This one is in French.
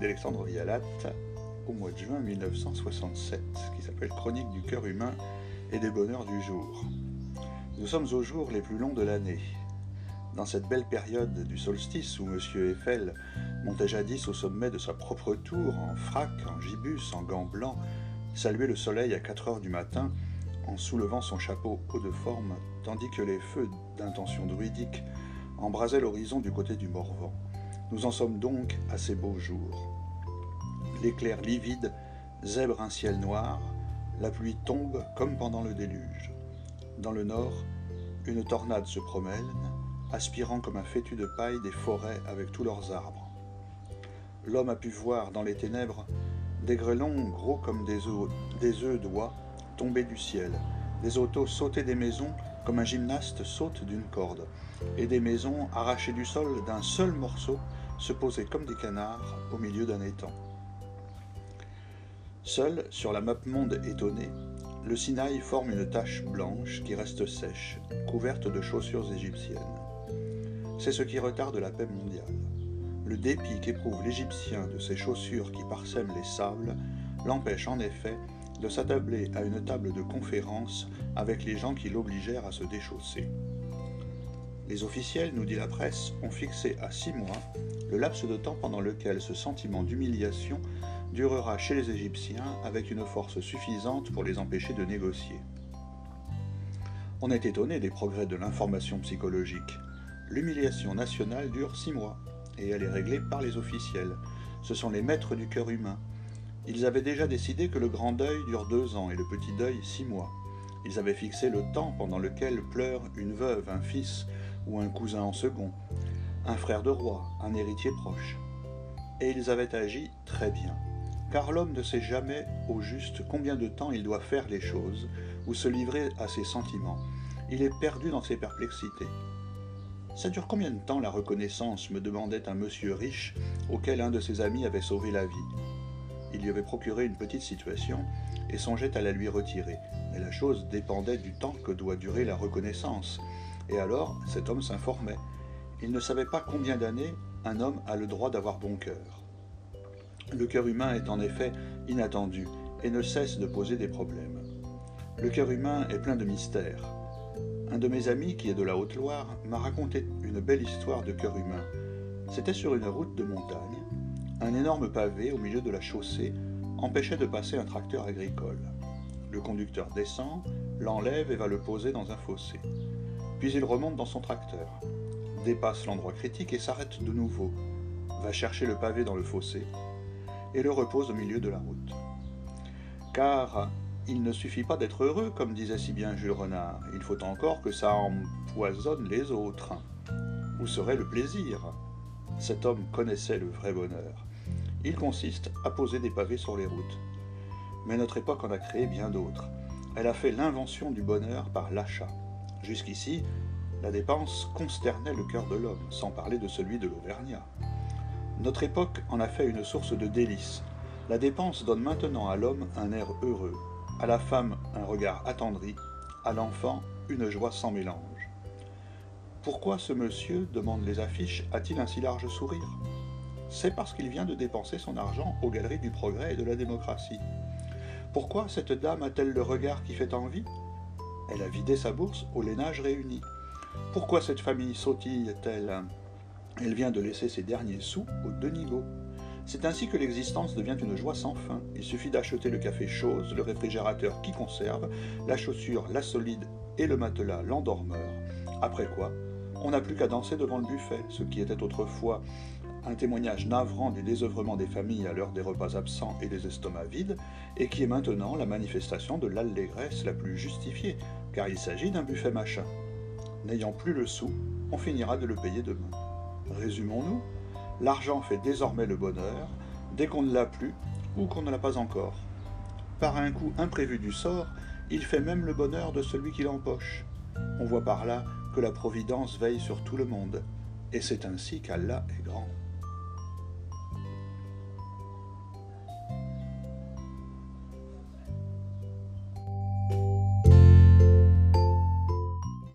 d'Alexandre Vialat au mois de juin 1967, qui s'appelle Chronique du cœur humain et des bonheurs du jour. Nous sommes aux jours les plus longs de l'année. Dans cette belle période du solstice où M. Eiffel montait jadis au sommet de sa propre tour, en frac, en gibus, en gants blancs, saluait le soleil à 4 heures du matin en soulevant son chapeau haut de forme, tandis que les feux d'intention druidique embrasaient l'horizon du côté du Morvan. Nous en sommes donc à ces beaux jours. L'éclair livide zèbre un ciel noir, la pluie tombe comme pendant le déluge. Dans le nord, une tornade se promène, aspirant comme un fétu de paille des forêts avec tous leurs arbres. L'homme a pu voir dans les ténèbres des grêlons gros comme des œufs, d'oie tomber du ciel, des autos sauter des maisons comme un gymnaste saute d'une corde, et des maisons arrachées du sol d'un seul morceau se poser comme des canards au milieu d'un étang. Seul, sur la map monde étonnée, le Sinaï forme une tache blanche qui reste sèche, couverte de chaussures égyptiennes. C'est ce qui retarde la paix mondiale. Le dépit qu'éprouve l'Égyptien de ces chaussures qui parsèment les sables l'empêche en effet de s'attabler à une table de conférence avec les gens qui l'obligèrent à se déchausser. Les officiels, nous dit la presse, ont fixé à six mois le laps de temps pendant lequel ce sentiment d'humiliation durera chez les Égyptiens avec une force suffisante pour les empêcher de négocier. On est étonné des progrès de l'information psychologique. L'humiliation nationale dure six mois et elle est réglée par les officiels. Ce sont les maîtres du cœur humain. Ils avaient déjà décidé que le grand deuil dure deux ans et le petit deuil six mois. Ils avaient fixé le temps pendant lequel pleure une veuve, un fils ou un cousin en second, un frère de roi, un héritier proche. Et ils avaient agi très bien, car l'homme ne sait jamais au juste combien de temps il doit faire les choses ou se livrer à ses sentiments. Il est perdu dans ses perplexités. Ça dure combien de temps la reconnaissance me demandait un monsieur riche auquel un de ses amis avait sauvé la vie. Il lui avait procuré une petite situation et songeait à la lui retirer, mais la chose dépendait du temps que doit durer la reconnaissance. Et alors, cet homme s'informait. Il ne savait pas combien d'années un homme a le droit d'avoir bon cœur. Le cœur humain est en effet inattendu et ne cesse de poser des problèmes. Le cœur humain est plein de mystères. Un de mes amis, qui est de la Haute-Loire, m'a raconté une belle histoire de cœur humain. C'était sur une route de montagne. Un énorme pavé au milieu de la chaussée empêchait de passer un tracteur agricole. Le conducteur descend, l'enlève et va le poser dans un fossé. Puis il remonte dans son tracteur, dépasse l'endroit critique et s'arrête de nouveau, va chercher le pavé dans le fossé et le repose au milieu de la route. Car il ne suffit pas d'être heureux, comme disait si bien Jules Renard, il faut encore que ça empoisonne les autres. Où serait le plaisir? Cet homme connaissait le vrai bonheur. Il consiste à poser des pavés sur les routes. Mais notre époque en a créé bien d'autres. Elle a fait l'invention du bonheur par l'achat. Jusqu'ici, la dépense consternait le cœur de l'homme, sans parler de celui de l'Auvergnat. Notre époque en a fait une source de délices. La dépense donne maintenant à l'homme un air heureux, à la femme un regard attendri, à l'enfant une joie sans mélange. Pourquoi ce monsieur, demandent les affiches, a-t-il un si large sourire? C'est parce qu'il vient de dépenser son argent aux galeries du progrès et de la démocratie. Pourquoi cette dame a-t-elle le regard qui fait envie? Elle a vidé sa bourse au lainage réuni. Pourquoi cette famille sautille-t-elle? Elle vient de laisser ses derniers sous au Denigo. C'est ainsi que l'existence devient une joie sans fin. Il suffit d'acheter le café chose, le réfrigérateur qui conserve, la chaussure, la solide et le matelas, l'endormeur. Après quoi, on n'a plus qu'à danser devant le buffet, ce qui était autrefois un témoignage navrant du désœuvrement des familles à l'heure des repas absents et des estomacs vides, et qui est maintenant la manifestation de l'allégresse la plus justifiée, car il s'agit d'un buffet machin. N'ayant plus le sou, on finira de le payer demain. Résumons-nous, l'argent fait désormais le bonheur, dès qu'on ne l'a plus ou qu'on ne l'a pas encore. Par un coup imprévu du sort, il fait même le bonheur de celui qui l'empoche. On voit par là que la Providence veille sur tout le monde, et c'est ainsi qu'Allah est grand.